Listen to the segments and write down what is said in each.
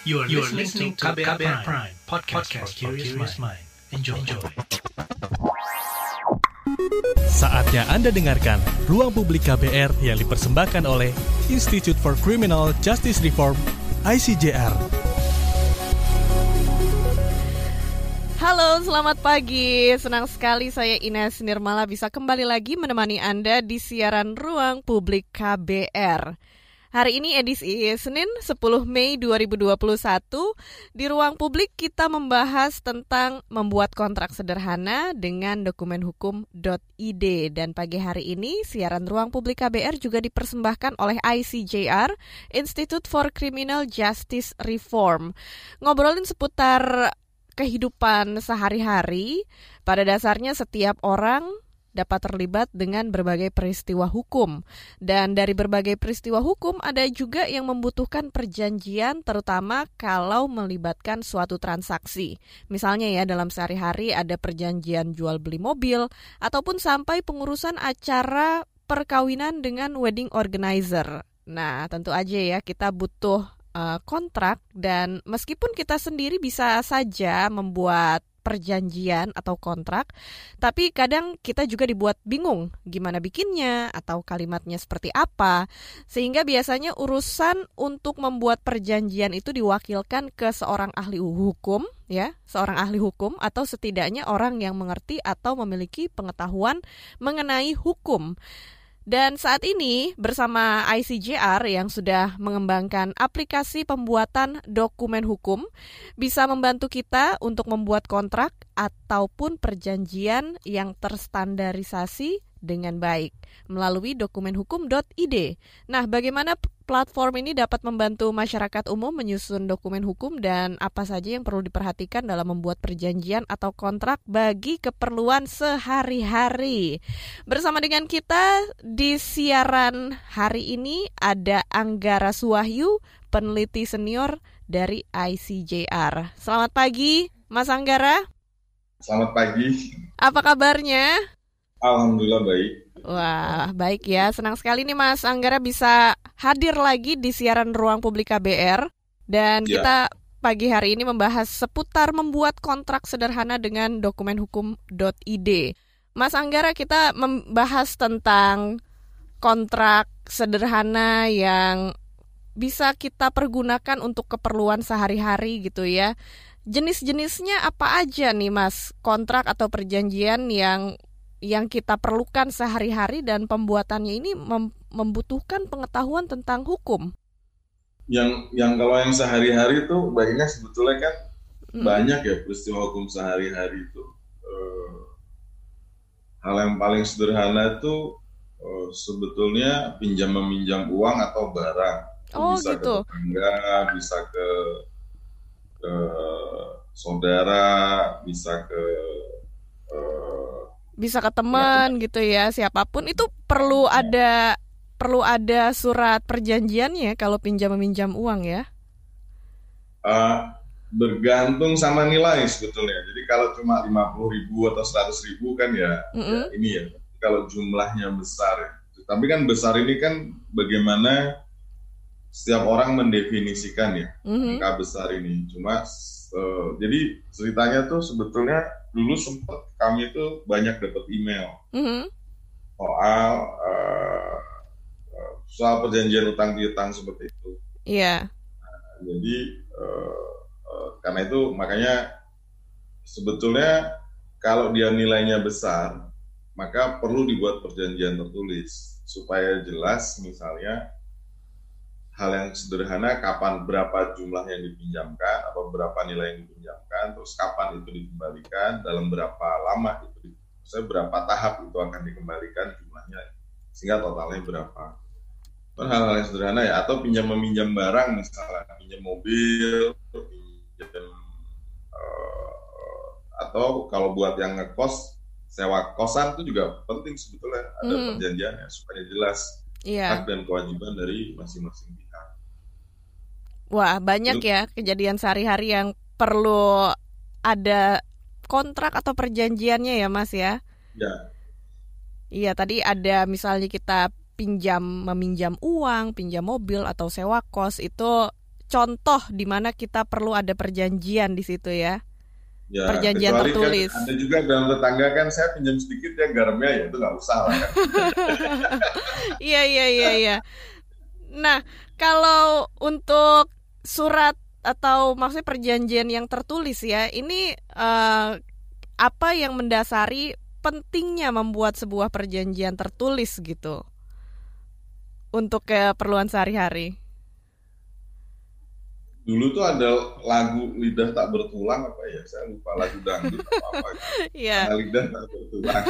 You are, you are listening to KBR, KBR Prime, Prime podcast, podcast for curious mind. Enjoy. Enjoy. Saatnya Anda dengarkan Ruang Publik KBR yang dipersembahkan oleh Institute for Criminal Justice Reform, ICJR. Halo, selamat pagi. Senang sekali saya Ines Nirmala bisa kembali lagi menemani Anda di siaran Ruang Publik KBR. Hari ini edisi Senin 10 Mei 2021 di ruang publik kita membahas tentang membuat kontrak sederhana dengan dokumen hukum .id dan pagi hari ini siaran ruang publik KBR juga dipersembahkan oleh ICJR Institute for Criminal Justice Reform. Ngobrolin seputar kehidupan sehari-hari, pada dasarnya setiap orang dapat terlibat dengan berbagai peristiwa hukum. Dan dari berbagai peristiwa hukum ada juga yang membutuhkan perjanjian terutama kalau melibatkan suatu transaksi. Misalnya ya dalam sehari-hari ada perjanjian jual beli mobil ataupun sampai pengurusan acara perkawinan dengan wedding organizer. Nah, tentu aja ya kita butuh uh, kontrak dan meskipun kita sendiri bisa saja membuat perjanjian atau kontrak, tapi kadang kita juga dibuat bingung gimana bikinnya atau kalimatnya seperti apa, sehingga biasanya urusan untuk membuat perjanjian itu diwakilkan ke seorang ahli hukum, ya, seorang ahli hukum atau setidaknya orang yang mengerti atau memiliki pengetahuan mengenai hukum. Dan saat ini bersama ICJR yang sudah mengembangkan aplikasi pembuatan dokumen hukum bisa membantu kita untuk membuat kontrak ataupun perjanjian yang terstandarisasi dengan baik melalui dokumenhukum.id. Nah, bagaimana platform ini dapat membantu masyarakat umum menyusun dokumen hukum dan apa saja yang perlu diperhatikan dalam membuat perjanjian atau kontrak bagi keperluan sehari-hari. Bersama dengan kita di siaran hari ini ada Anggara Suwahyu, peneliti senior dari ICJR. Selamat pagi, Mas Anggara. Selamat pagi. Apa kabarnya? Alhamdulillah baik. Wah, baik ya. Senang sekali nih Mas Anggara bisa hadir lagi di siaran Ruang Publik KBR. Dan ya. kita pagi hari ini membahas seputar membuat kontrak sederhana dengan dokumen hukum.id. Mas Anggara, kita membahas tentang kontrak sederhana yang bisa kita pergunakan untuk keperluan sehari-hari gitu ya. Jenis-jenisnya apa aja nih Mas? Kontrak atau perjanjian yang yang kita perlukan sehari-hari dan pembuatannya ini mem membutuhkan pengetahuan tentang hukum. Yang yang kalau yang sehari-hari itu banyak sebetulnya kan hmm. banyak ya peristiwa hukum sehari-hari itu. Uh, hal yang paling sederhana itu uh, sebetulnya pinjam meminjam uang atau barang. Oh bisa gitu. Ke tetangga, bisa ke ke saudara, bisa ke uh, bisa ke teman ya, gitu ya siapa pun. Itu perlu ada perlu ada surat perjanjiannya kalau pinjam meminjam uang ya? Uh, bergantung sama nilai sebetulnya. Jadi kalau cuma lima puluh ribu atau seratus ribu kan ya, mm -hmm. ya ini ya. Kalau jumlahnya besar ya. tapi kan besar ini kan bagaimana setiap orang mendefinisikan ya mm -hmm. angka besar ini. Cuma uh, jadi ceritanya tuh sebetulnya dulu sempat kami itu banyak dapat email mm-hmm. soal uh, soal perjanjian utang piutang seperti itu. Iya. Yeah. Nah, jadi uh, uh, karena itu makanya sebetulnya kalau dia nilainya besar maka perlu dibuat perjanjian tertulis supaya jelas misalnya hal yang sederhana kapan berapa jumlah yang dipinjamkan atau berapa nilai yang dipinjamkan terus kapan itu dikembalikan dalam berapa lama itu saya berapa tahap itu akan dikembalikan jumlahnya sehingga totalnya berapa hal-hal yang sederhana ya atau pinjam meminjam barang misalnya pinjam mobil pinjam uh, atau kalau buat yang ngekos sewa kosan itu juga penting sebetulnya ada mm. perjanjiannya supaya jelas yeah. hak dan kewajiban dari masing-masing Wah, banyak ya kejadian sehari-hari yang perlu ada kontrak atau perjanjiannya ya, Mas ya? Ya. Iya, tadi ada misalnya kita pinjam meminjam uang, pinjam mobil atau sewa kos itu contoh di mana kita perlu ada perjanjian di situ ya. Ya, perjanjian kecuali tertulis. Kan ada juga dalam tetangga kan saya pinjam sedikit ya garamnya ya itu nggak usah lah kan. Iya iya iya iya. Nah kalau untuk surat atau maksudnya perjanjian yang tertulis ya ini uh, apa yang mendasari pentingnya membuat sebuah perjanjian tertulis gitu untuk keperluan sehari-hari dulu tuh ada lagu lidah tak bertulang apa ya saya lupa lagu dangdut apa apa Iya. lidah tak bertulang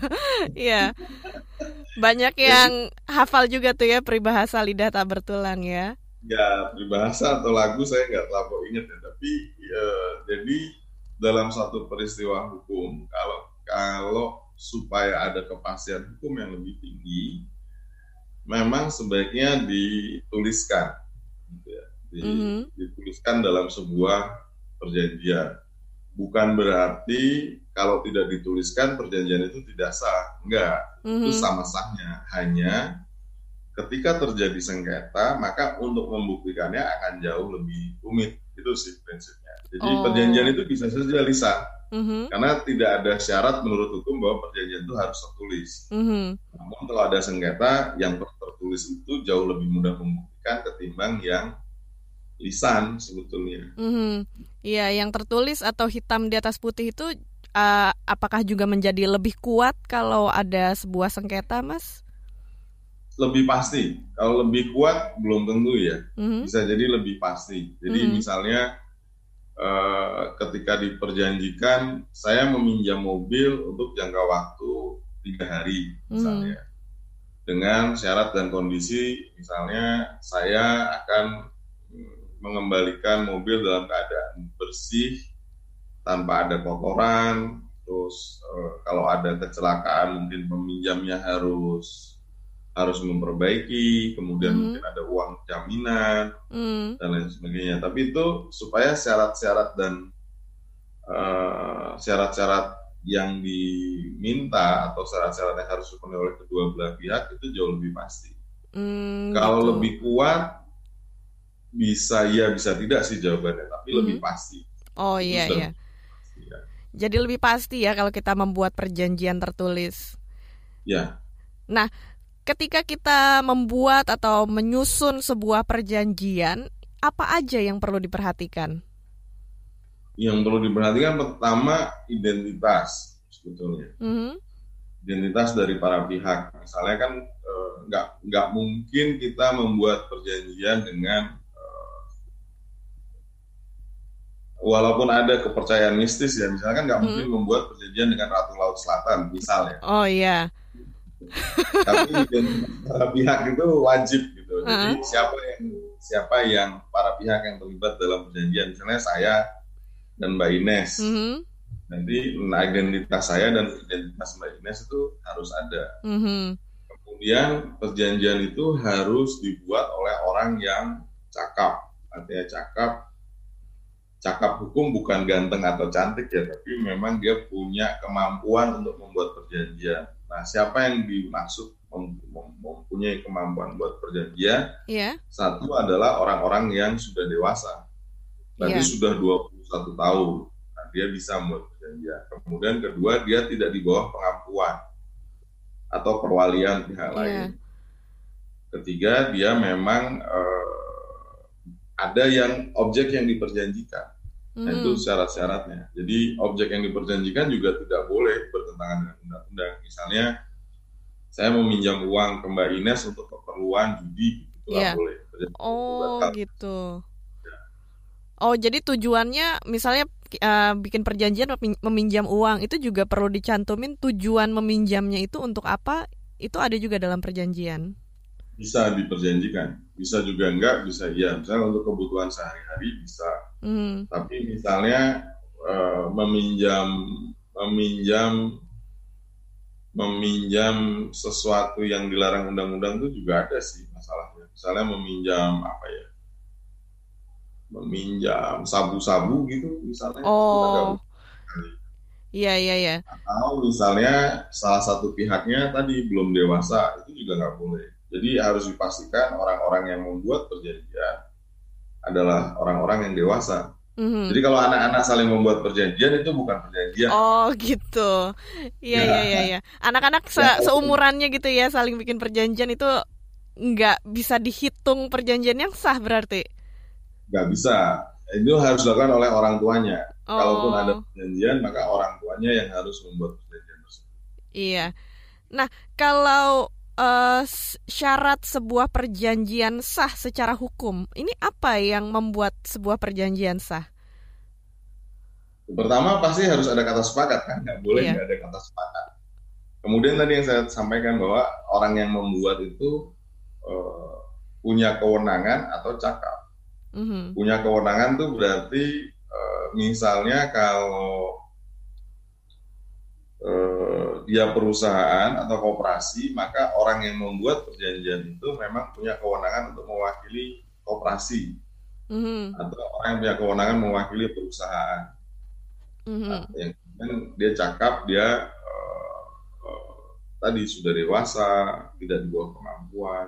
Iya. Banyak yang hafal juga tuh ya peribahasa lidah tak bertulang ya. Ya peribahasa atau lagu saya nggak terlalu ingat ya tapi ya, jadi dalam satu peristiwa hukum kalau kalau supaya ada kepastian hukum yang lebih tinggi memang sebaiknya dituliskan gitu ya di, Mhm. dituliskan dalam sebuah perjanjian. Bukan berarti kalau tidak dituliskan perjanjian itu tidak sah. Enggak, itu Mhm. sama sahnya. Hanya ketika terjadi sengketa, maka untuk membuktikannya akan jauh lebih rumit. Itu sih prinsipnya. Jadi Oh. perjanjian itu bisa saja lisan. Mhm. Karena tidak ada syarat menurut hukum bahwa perjanjian itu harus tertulis. Mhm. Namun kalau ada sengketa, yang tertulis itu jauh lebih mudah membuktikan ketimbang yang lisan sebetulnya. Mhm. Iya, yang tertulis atau hitam di atas putih itu uh, apakah juga menjadi lebih kuat kalau ada sebuah sengketa, Mas? Lebih pasti. Kalau lebih kuat belum tentu ya. Mhm. Bisa jadi lebih pasti. Jadi Mhm. misalnya eh, ketika diperjanjikan saya meminjam mobil untuk jangka waktu tiga hari misalnya. Dengan syarat dan kondisi misalnya saya akan mm, mengembalikan mobil dalam keadaan bersih tanpa ada kotoran terus eh, kalau ada kecelakaan mungkin peminjamnya harus harus memperbaiki kemudian Mhm. mungkin ada uang jaminan Mhm. dan lain sebagainya tapi itu supaya syarat-syarat dan eh, syarat-syarat yang diminta atau syarat-syarat yang harus dipenuhi oleh kedua belah pihak itu jauh lebih pasti Hmm, kalau gitu. lebih kuat bisa ya bisa tidak sih jawabannya tapi Mhm. lebih pasti Oh Itu iya iya. pasti, ya. Jadi lebih pasti ya kalau kita membuat perjanjian tertulis. ya Ketika kita membuat atau menyusun sebuah perjanjian, apa aja yang perlu diperhatikan? yang perlu diperhatikan pertama identitas sebetulnya Mhm. identitas dari para pihak misalnya kan eh, nggak nggak mungkin kita membuat perjanjian dengan eh, walaupun ada kepercayaan mistis ya misalnya kan nggak Hmm. mungkin membuat perjanjian dengan ratu laut selatan misalnya Oh iya. Tapi para pihak itu wajib gitu jadi Uh-huh. siapa yang siapa yang para pihak yang terlibat dalam perjanjian misalnya saya dan Mbak Ines Mhm. nanti identitas saya dan identitas Mbak Ines itu harus ada Mhm. kemudian perjanjian itu harus dibuat oleh orang yang cakap artinya cakap cakap hukum bukan ganteng atau cantik ya tapi memang dia punya kemampuan untuk membuat perjanjian nah siapa yang dimaksud mem- mem- mempunyai kemampuan buat perjanjian Iya. satu adalah orang-orang yang sudah dewasa berarti Iya. sudah 21 tahun nah, dia bisa membuat perjanjian kemudian kedua dia tidak di bawah pengampuan atau perwalian pihak Iya. lain ketiga dia memang eh, ada yang objek yang diperjanjikan nah, itu Mhm. syarat-syaratnya jadi objek yang diperjanjikan juga tidak boleh bertentangan dengan undang-undang misalnya saya meminjam uang ke Mbak Ines untuk keperluan judi itu nggak Iya. boleh Perjanjian Oh gitu. Oh jadi tujuannya misalnya uh, bikin perjanjian memin- meminjam uang itu juga perlu dicantumin tujuan meminjamnya itu untuk apa? Itu ada juga dalam perjanjian. Bisa diperjanjikan bisa juga enggak bisa iya. Misalnya untuk kebutuhan sehari-hari bisa. Hmm. tapi misalnya eh, meminjam meminjam meminjam sesuatu yang dilarang undang-undang itu juga ada sih masalahnya. Misalnya meminjam apa ya? Meminjam sabu-sabu gitu misalnya. Oh. Iya iya iya. atau misalnya salah satu pihaknya tadi belum dewasa itu juga nggak boleh jadi harus dipastikan orang-orang yang membuat perjanjian adalah orang-orang yang dewasa. Mhm. Jadi kalau anak-anak saling membuat perjanjian itu bukan perjanjian. Oh gitu, iya Ya. iya iya. iya. Anak-anak se- Ya. seumurannya gitu ya saling bikin perjanjian itu nggak bisa dihitung perjanjian yang sah berarti. Nggak bisa. Itu harus dilakukan oleh orang tuanya. Kalaupun ada Oh perjanjian, maka orang tuanya yang harus membuat perjanjian tersebut. iya. Nah kalau eh, syarat sebuah perjanjian sah secara hukum, ini apa yang membuat sebuah perjanjian sah? Pertama pasti harus ada kata sepakat kan, nggak boleh Iya. nggak ada kata sepakat. Kemudian tadi yang saya sampaikan bahwa orang yang membuat itu eh, punya kewenangan atau cakap. Mhm. Punya kewenangan tuh berarti eh, misalnya kalau eh, dia perusahaan atau koperasi, maka orang yang membuat perjanjian itu memang punya kewenangan untuk mewakili koperasi Mhm. atau orang yang punya kewenangan mewakili perusahaan. Mhm. Nah, yang kemudian dia cakap dia eh, eh, tadi sudah dewasa, tidak di bawah kemampuan.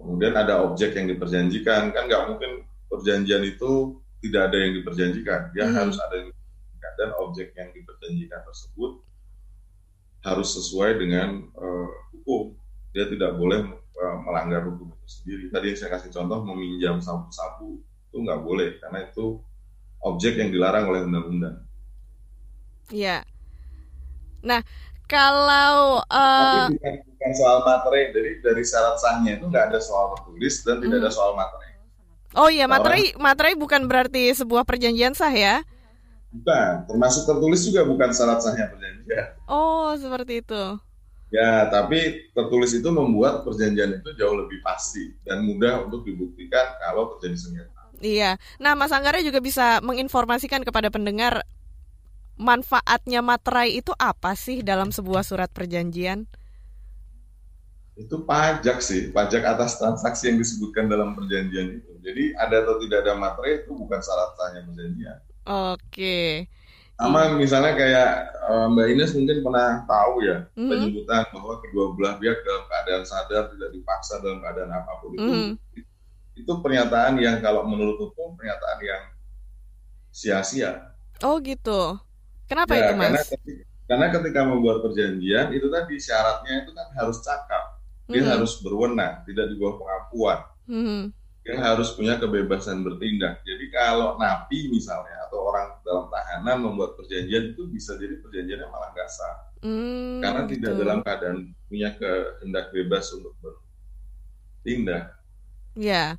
Kemudian ada objek yang diperjanjikan, kan nggak mungkin perjanjian itu tidak ada yang diperjanjikan, dia Mhm. harus ada yang diperjanjikan dan objek yang diperjanjikan tersebut harus sesuai dengan eh, hukum. Dia tidak boleh eh, melanggar hukum itu sendiri. Tadi yang saya kasih contoh meminjam sabu-sabu itu nggak boleh karena itu objek yang dilarang oleh undang-undang. Iya. Nah kalau eh, Tapi bukan, bukan soal materi, jadi dari syarat sahnya itu nggak ada soal tertulis dan tidak Hmm. ada soal materi. oh iya materai materai bukan berarti sebuah perjanjian sah ya? Bukan, termasuk tertulis juga bukan syarat sahnya perjanjian. Oh seperti itu. Ya, tapi tertulis itu membuat perjanjian itu jauh lebih pasti dan mudah untuk dibuktikan kalau terjadi sengketa. Iya. Nah, Mas Anggara juga bisa menginformasikan kepada pendengar manfaatnya materai itu apa sih dalam sebuah surat perjanjian? Itu pajak sih, pajak atas transaksi yang disebutkan dalam perjanjian itu. Jadi ada atau tidak ada materi itu bukan syarat sahnya perjanjian. Oke. Sama misalnya kayak eh, Mbak Ines mungkin pernah tahu ya Mhm. penyebutan bahwa kedua belah pihak dalam keadaan sadar tidak dipaksa dalam keadaan apa pun itu Mhm. itu pernyataan yang kalau menurut hukum pernyataan yang sia-sia. Oh gitu. Kenapa Ya, itu, karena Mas? ketika, karena ketika membuat perjanjian itu tadi syaratnya itu kan harus cakap, dia Mhm. harus berwenang, tidak di bawah pengakuan. Mhm. Harus punya kebebasan bertindak. Jadi kalau napi misalnya atau orang dalam tahanan membuat perjanjian itu bisa jadi perjanjiannya malah nggak sah. Hmm, karena tidak gitu. dalam keadaan punya kehendak bebas untuk bertindak. Ya.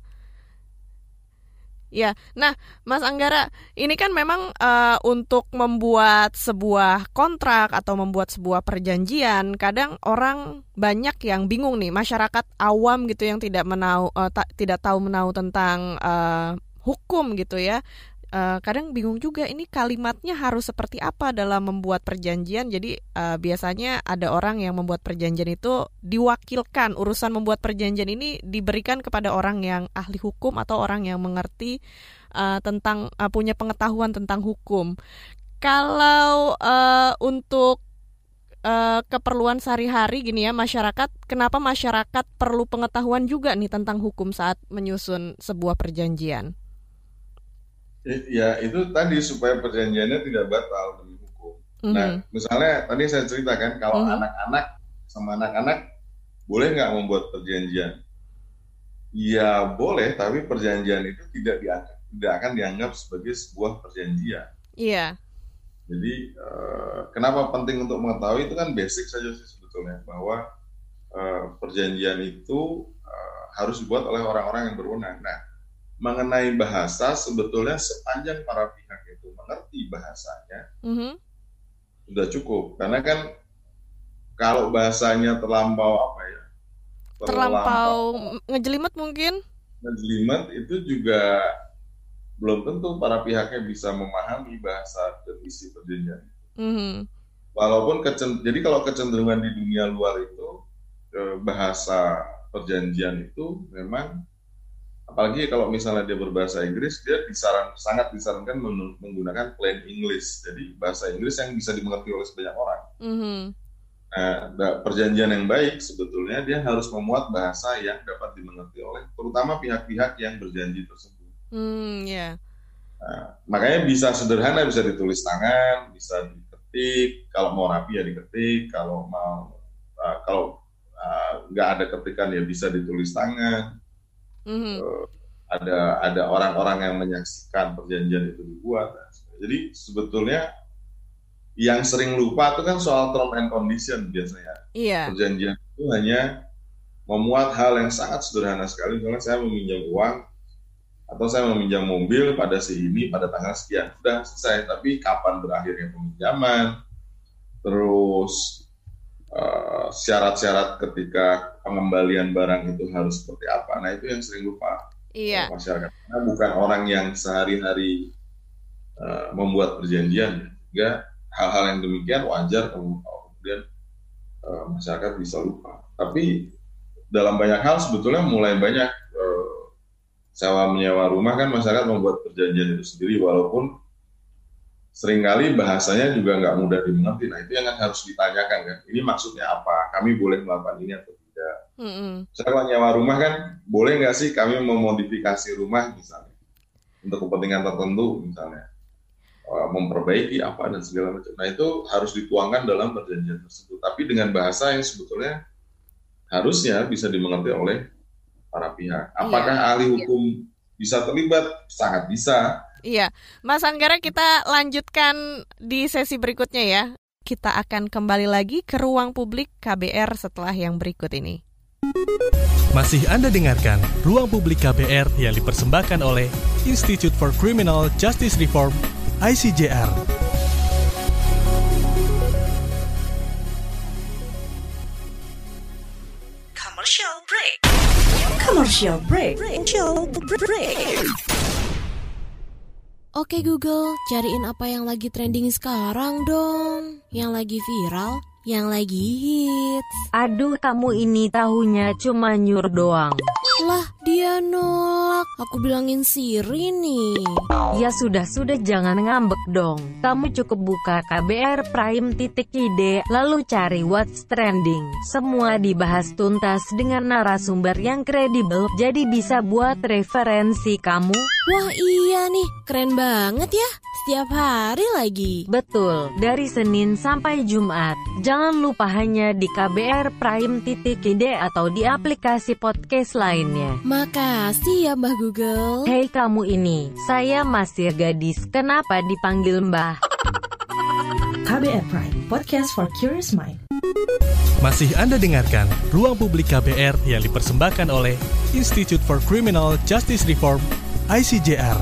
Ya, nah, Mas Anggara, ini kan memang eh, untuk membuat sebuah kontrak atau membuat sebuah perjanjian, kadang orang banyak yang bingung nih, masyarakat awam gitu yang tidak menau, ta- tidak tahu menau tentang eh, hukum gitu ya. Eh, kadang bingung juga ini kalimatnya harus seperti apa dalam membuat perjanjian. Jadi eh, biasanya ada orang yang membuat perjanjian itu diwakilkan urusan membuat perjanjian ini diberikan kepada orang yang ahli hukum atau orang yang mengerti eh, tentang eh, punya pengetahuan tentang hukum. Kalau eh, untuk eh, keperluan sehari-hari gini ya masyarakat, kenapa masyarakat perlu pengetahuan juga nih tentang hukum saat menyusun sebuah perjanjian? Ya itu tadi supaya perjanjiannya tidak batal demi hukum. Mhm. Nah, misalnya tadi saya ceritakan kalau Mhm. anak-anak sama anak-anak boleh nggak membuat perjanjian? Ya boleh, tapi perjanjian itu tidak dianggap tidak akan dianggap sebagai sebuah perjanjian. Iya. Jadi eh, kenapa penting untuk mengetahui itu kan basic saja sih sebetulnya bahwa eh, perjanjian itu eh, harus dibuat oleh orang-orang yang berwenang. Nah, mengenai bahasa sebetulnya sepanjang para pihak itu mengerti bahasanya Mhm. sudah cukup karena kan kalau bahasanya terlampau apa ya Terlampau ngejelimet mungkin? ngejelimet itu juga belum tentu para pihaknya bisa memahami bahasa dan isi perjanjian Mhm. walaupun kecen- jadi kalau kecenderungan di dunia luar itu eh, bahasa perjanjian itu memang apalagi kalau misalnya dia berbahasa Inggris dia disaran sangat disarankan men- menggunakan plain English jadi bahasa Inggris yang bisa dimengerti oleh sebanyak orang Mhm. nah da- perjanjian yang baik sebetulnya dia harus memuat bahasa yang dapat dimengerti oleh terutama pihak-pihak yang berjanji tersebut Hmm, ya. Nah, makanya bisa sederhana, bisa ditulis tangan, bisa diketik. Kalau mau rapi ya diketik. Kalau mau uh, kalau uh, nggak ada ketikan ya bisa ditulis tangan. Mhm. Uh, ada ada orang-orang yang menyaksikan perjanjian itu dibuat. Jadi sebetulnya yang sering lupa itu kan soal term and condition biasanya. Iya. Perjanjian itu hanya memuat hal yang sangat sederhana sekali. Misalnya saya meminjam uang atau saya meminjam mobil pada si ini pada tanggal sekian. Sudah selesai. Tapi kapan berakhirnya peminjaman? Terus eh, syarat-syarat ketika pengembalian barang itu harus seperti apa? Nah itu yang sering lupa Iya. masyarakat. Karena bukan orang yang sehari-hari eh, membuat perjanjian, sehingga hal-hal yang demikian wajar kemudian eh, masyarakat bisa lupa. Tapi dalam banyak hal sebetulnya mulai banyak eh, sewa menyewa rumah kan masyarakat membuat perjanjian itu sendiri walaupun sering kali bahasanya juga nggak mudah dimengerti. Nah itu yang harus ditanyakan kan. Ini maksudnya apa? Kami boleh melakukan ini atau tidak? Mm-mm. Saya kalau nyewa rumah kan boleh nggak sih kami memodifikasi rumah misalnya untuk kepentingan tertentu misalnya Eh, memperbaiki apa dan segala macam. Nah itu harus dituangkan dalam perjanjian tersebut. Tapi dengan bahasa yang sebetulnya harusnya bisa dimengerti oleh para pihak. Apakah ahli hukum bisa terlibat? Sangat bisa. Iya, Mas Anggara kita lanjutkan di sesi berikutnya ya. Kita akan kembali lagi ke ruang publik KBR setelah yang berikut ini. Masih Anda dengarkan Ruang Publik KBR yang dipersembahkan oleh Institute for Criminal Justice Reform, ICJR. Commercial break. Commercial break. Commercial break. Oke Google, cariin apa yang lagi trending sekarang dong. Yang lagi viral, yang lagi hits. Aduh, kamu ini tahunya cuma nyur doang. Lah, dia nolak. Aku bilangin Siri nih. Ya sudah-sudah jangan ngambek dong. Kamu cukup buka KBR Prime titik ide, lalu cari what's trending. Semua dibahas tuntas dengan narasumber yang kredibel, jadi bisa buat referensi kamu. Wah iya nih, keren banget ya. Setiap hari lagi. Betul, dari Senin sampai Jumat. Jangan lupa hanya di KBR Prime titik ide atau di aplikasi podcast lainnya. Makasih ya Mbah Google. Hei kamu ini, saya masih gadis, kenapa dipanggil mbah? KBR Prime, podcast for curious mind. Masih Anda dengarkan Ruang Publik KBR yang dipersembahkan oleh Institute for Criminal Justice Reform, ICJR.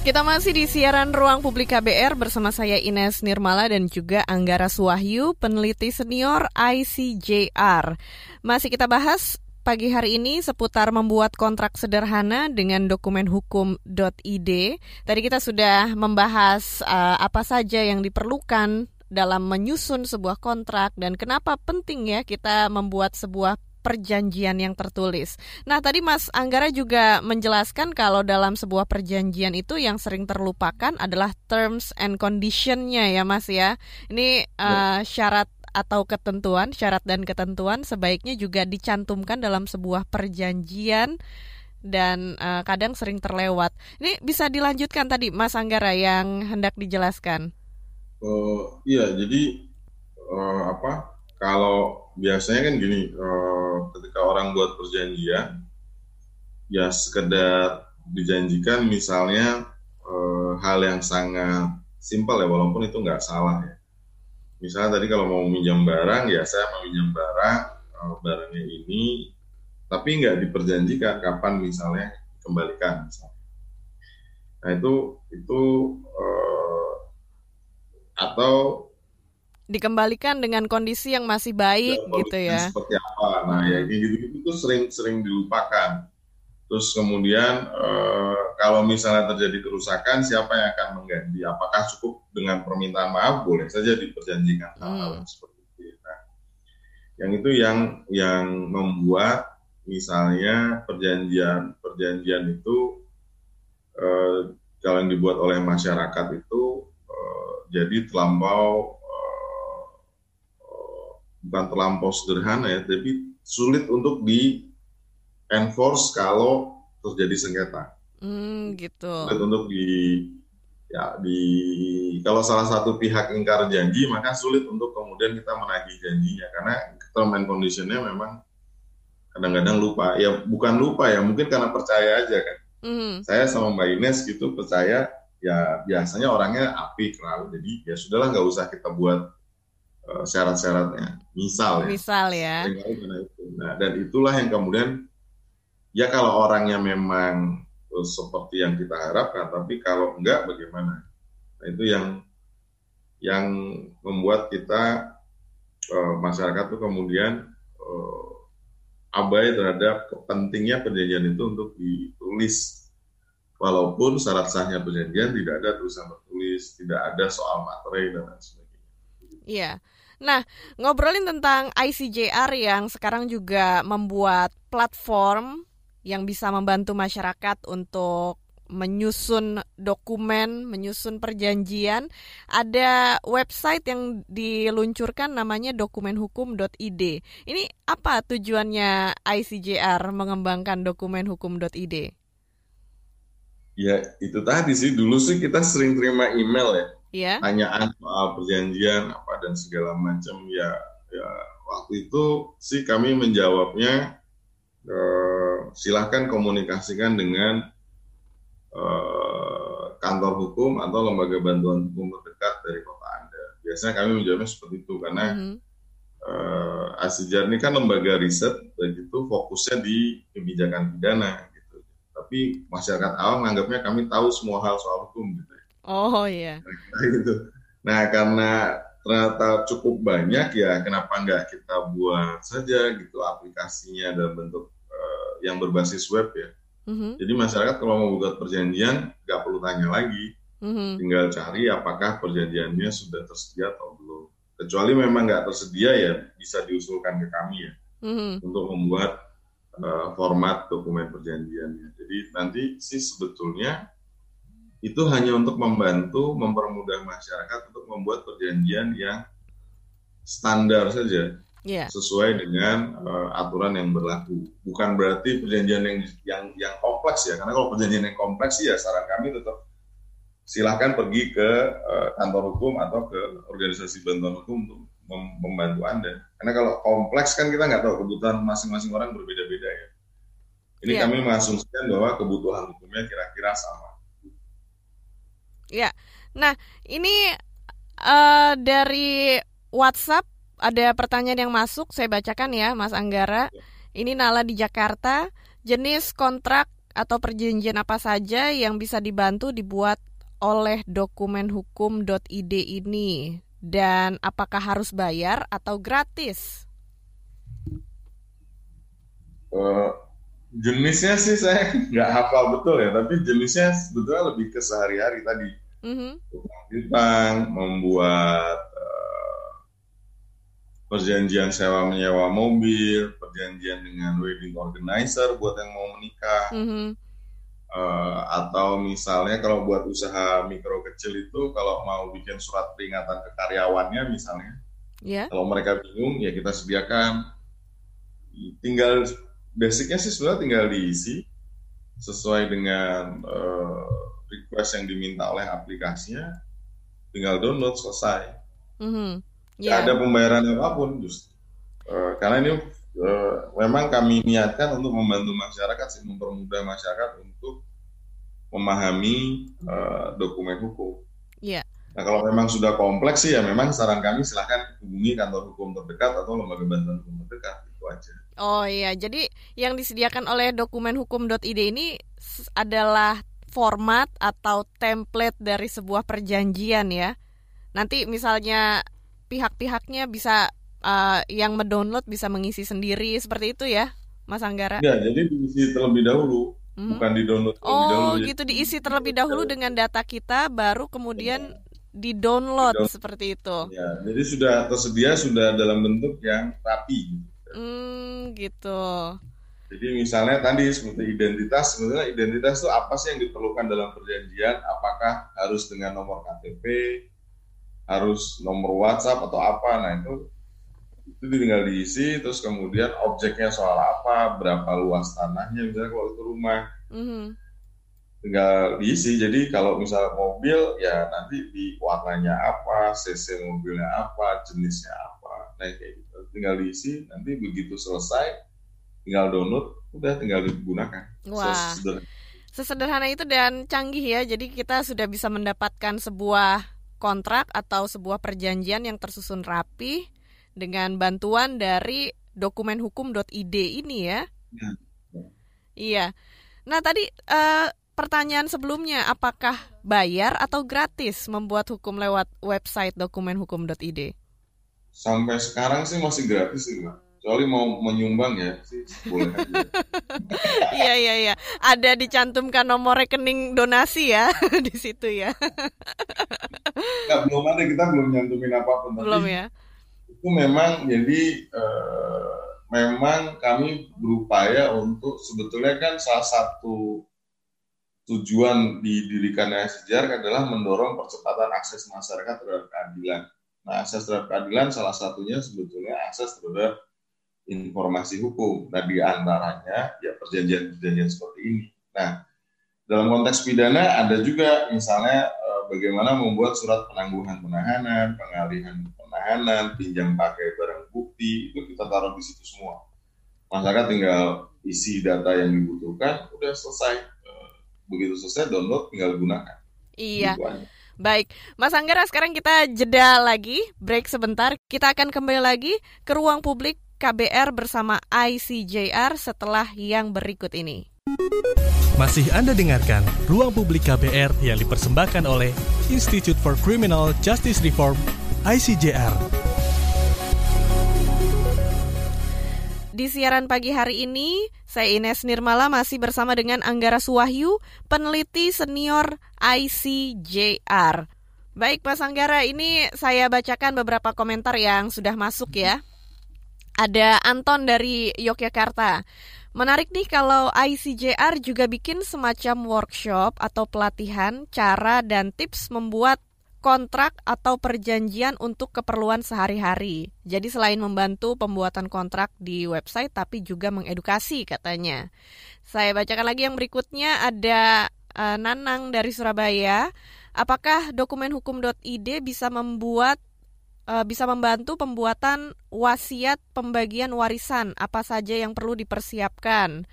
Kita masih di siaran Ruang Publik KBR bersama saya Ines Nirmala dan juga Anggara Suwahyu, peneliti senior ICJR. Masih kita bahas pagi hari ini seputar membuat kontrak sederhana dengan dokumen hukum.id. Tadi kita sudah membahas uh, apa saja yang diperlukan dalam menyusun sebuah kontrak dan kenapa penting ya kita membuat sebuah perjanjian yang tertulis. Nah, tadi Mas Anggara juga menjelaskan kalau dalam sebuah perjanjian itu yang sering terlupakan adalah terms and condition-nya ya, Mas ya. Ini uh, syarat atau ketentuan, syarat dan ketentuan sebaiknya juga dicantumkan dalam sebuah perjanjian dan uh, kadang sering terlewat. Ini bisa dilanjutkan tadi Mas Anggara yang hendak dijelaskan. Oh iya, jadi uh, apa? Kalau biasanya kan gini, uh, ketika orang buat perjanjian, ya sekedar dijanjikan misalnya uh, hal yang sangat simpel ya, walaupun itu nggak salah ya. Misalnya tadi kalau mau minjam barang, ya saya mau minjam barang, uh, barangnya ini, tapi nggak diperjanjikan kapan misalnya kembalikan. Misalnya. Nah itu itu uh, atau dikembalikan dengan kondisi yang masih baik ya, gitu ya. Seperti apa? Nah, ya gitu-gitu itu sering-sering dilupakan. Terus kemudian eh, kalau misalnya terjadi kerusakan, siapa yang akan mengganti? Apakah cukup dengan permintaan maaf? Boleh saja diperjanjikan hal-hal Hmm. seperti itu. Nah, yang itu yang yang membuat misalnya perjanjian perjanjian itu eh, kalau yang dibuat oleh masyarakat itu eh, jadi terlampau bukan terlampau sederhana ya, tapi sulit untuk di enforce kalau terjadi sengketa. Hmm, gitu. Sulit untuk di ya di kalau salah satu pihak ingkar janji maka sulit untuk kemudian kita menagih janjinya karena term and conditionnya memang kadang-kadang lupa ya bukan lupa ya mungkin karena percaya aja kan Mhm. saya sama Mbak Ines gitu percaya ya biasanya orangnya api kenal jadi ya sudahlah nggak usah kita buat eh, syarat-syaratnya misal ya Misal ya. Nah, dan itulah yang kemudian ya kalau orangnya memang eh, seperti yang kita harapkan, tapi kalau enggak bagaimana? Nah, itu yang yang membuat kita eh, masyarakat tuh kemudian abai terhadap pentingnya perjanjian itu untuk ditulis. Walaupun syarat sahnya perjanjian tidak ada tulisan tertulis, tidak ada soal materai dan lain sebagainya. Iya. Nah, ngobrolin tentang ICJR yang sekarang juga membuat platform yang bisa membantu masyarakat untuk menyusun dokumen, menyusun perjanjian. Ada website yang diluncurkan namanya dokumenhukum.id. Ini apa tujuannya ICJR mengembangkan dokumenhukum.id? Ya itu tadi sih dulu sih kita sering terima email ya Ya. tanyaan soal perjanjian apa dan segala macam ya ya waktu itu sih kami menjawabnya eh, silahkan komunikasikan dengan eh, kantor hukum atau lembaga bantuan hukum terdekat dari kota anda biasanya kami menjawabnya seperti itu karena Mhm. eh, Asijar ini kan lembaga riset begitu fokusnya di kebijakan pidana gitu tapi masyarakat awam menganggapnya kami tahu semua hal soal hukum gitu Oh iya. gitu. Nah karena ternyata cukup banyak ya kenapa nggak kita buat saja gitu aplikasinya dalam bentuk eh, yang berbasis web ya. Mhm, Jadi masyarakat kalau mau buat perjanjian nggak perlu tanya lagi, mhm. tinggal cari apakah perjanjiannya sudah tersedia atau belum. Kecuali memang nggak tersedia ya bisa diusulkan ke kami ya Mhm. untuk membuat eh, format dokumen perjanjiannya. Jadi nanti sih sebetulnya itu hanya untuk membantu mempermudah masyarakat untuk membuat perjanjian yang standar saja Iya. sesuai dengan eh, aturan yang berlaku. Bukan berarti perjanjian yang yang yang kompleks ya, karena kalau perjanjian yang kompleks sih ya saran kami tetap silahkan pergi ke eh, kantor hukum atau ke organisasi bantuan hukum untuk mem- membantu Anda. Karena kalau kompleks kan kita nggak tahu kebutuhan masing-masing orang berbeda-beda ya. Ini Iya. kami mengasumsikan bahwa kebutuhan hukumnya kira-kira sama. Ya, nah ini eh, dari WhatsApp ada pertanyaan yang masuk, saya bacakan ya, Mas Anggara. Ini Nala di Jakarta, jenis kontrak atau perjanjian apa saja yang bisa dibantu dibuat oleh dokumenhukum.id ini dan apakah harus bayar atau gratis? Eh, jenisnya sih saya nggak hafal betul ya, tapi jenisnya sebetulnya lebih ke sehari-hari tadi. Mhm, Utang piutang, membuat eh, perjanjian sewa menyewa mobil, perjanjian dengan wedding organizer buat yang mau menikah, mhm, Eh, atau misalnya kalau buat usaha mikro kecil itu kalau mau bikin surat peringatan ke karyawannya misalnya, ya, kalau mereka bingung ya kita sediakan. Tinggal basicnya sih sebenarnya tinggal diisi sesuai dengan eh, request yang diminta oleh aplikasinya, tinggal download selesai. mhm, Nggak ya, ada pembayaran apa pun justru. Eh, karena ini eh, memang kami niatkan untuk membantu masyarakat sih, mempermudah masyarakat untuk memahami eh, dokumen hukum. ya, Nah kalau memang sudah kompleks sih ya memang saran kami silahkan hubungi kantor hukum terdekat atau lembaga bantuan hukum terdekat itu aja. Oh iya, jadi yang disediakan oleh dokumenhukum.id ini adalah format atau template dari sebuah perjanjian ya. Nanti misalnya pihak-pihaknya bisa uh, yang mendownload bisa mengisi sendiri seperti itu ya, Mas Anggara. Ya jadi diisi terlebih dahulu, Mhm. bukan di download terlebih dahulu. Oh, Jadi gitu diisi terlebih dahulu dengan data kita baru kemudian di-download Di-download. seperti itu. Ya, jadi sudah tersedia sudah dalam bentuk yang rapi. Hmm, gitu. Jadi misalnya tadi seperti identitas, sebenarnya identitas itu apa sih yang diperlukan dalam perjanjian? Apakah harus dengan nomor KTP, harus nomor WhatsApp atau apa? Nah itu itu tinggal diisi terus kemudian objeknya soal apa berapa luas tanahnya misalnya kalau itu rumah Mhm. tinggal diisi jadi kalau misalnya mobil ya nanti di warnanya apa cc mobilnya apa jenisnya apa nah kayak gitu tinggal diisi nanti begitu selesai tinggal download udah tinggal digunakan Wah. Sesederhana. Sesederhana itu dan canggih ya. Jadi kita sudah bisa mendapatkan sebuah kontrak atau sebuah perjanjian yang tersusun rapi dengan bantuan dari dokumenhukum.id ini ya. Ya. Iya. Nah, tadi eh, pertanyaan sebelumnya apakah bayar atau gratis membuat hukum lewat website dokumenhukum.id? Sampai sekarang sih masih gratis sih mbak kecuali mau menyumbang ya sih boleh aja Iya, iya, iya. Ada dicantumkan nomor rekening donasi ya di situ ya. Nggak, belum ada kita belum nyantumin apa pun tapi Belum ya? itu memang jadi eh, memang kami berupaya untuk sebetulnya kan salah satu tujuan didirikannya sejarah adalah mendorong percepatan akses masyarakat terhadap keadilan. Nah, akses terhadap keadilan salah satunya sebetulnya akses terhadap informasi hukum. Nah, di antaranya ya perjanjian-perjanjian seperti ini. Nah, dalam konteks pidana ada juga misalnya eh, bagaimana membuat surat penangguhan penahanan, pengalihan penahanan, pinjam pakai barang bukti itu kita taruh di situ semua. Masyarakat tinggal isi data yang dibutuhkan, udah selesai. Eh, Begitu selesai download, tinggal gunakan. Iya. Gitu aja. Baik, Mas Anggara sekarang kita jeda lagi, break sebentar. Kita akan kembali lagi ke ruang publik KBR bersama ICJR setelah yang berikut ini. Masih Anda dengarkan Ruang Publik KBR yang dipersembahkan oleh Institute for Criminal Justice Reform ICJR. Di siaran pagi hari ini, saya Ines Nirmala masih bersama dengan Anggara Suwahyu, peneliti senior ICJR. Baik, Mas Anggara, ini saya bacakan beberapa komentar yang sudah masuk ya. Ada Anton dari Yogyakarta. Menarik nih kalau ICJR juga bikin semacam workshop atau pelatihan cara dan tips membuat kontrak atau perjanjian untuk keperluan sehari-hari. Jadi selain membantu pembuatan kontrak di website tapi juga mengedukasi katanya. Saya bacakan lagi yang berikutnya ada eh, Nanang dari Surabaya. Apakah dokumenhukum.id bisa membuat eh, bisa membantu pembuatan wasiat pembagian warisan apa saja yang perlu dipersiapkan.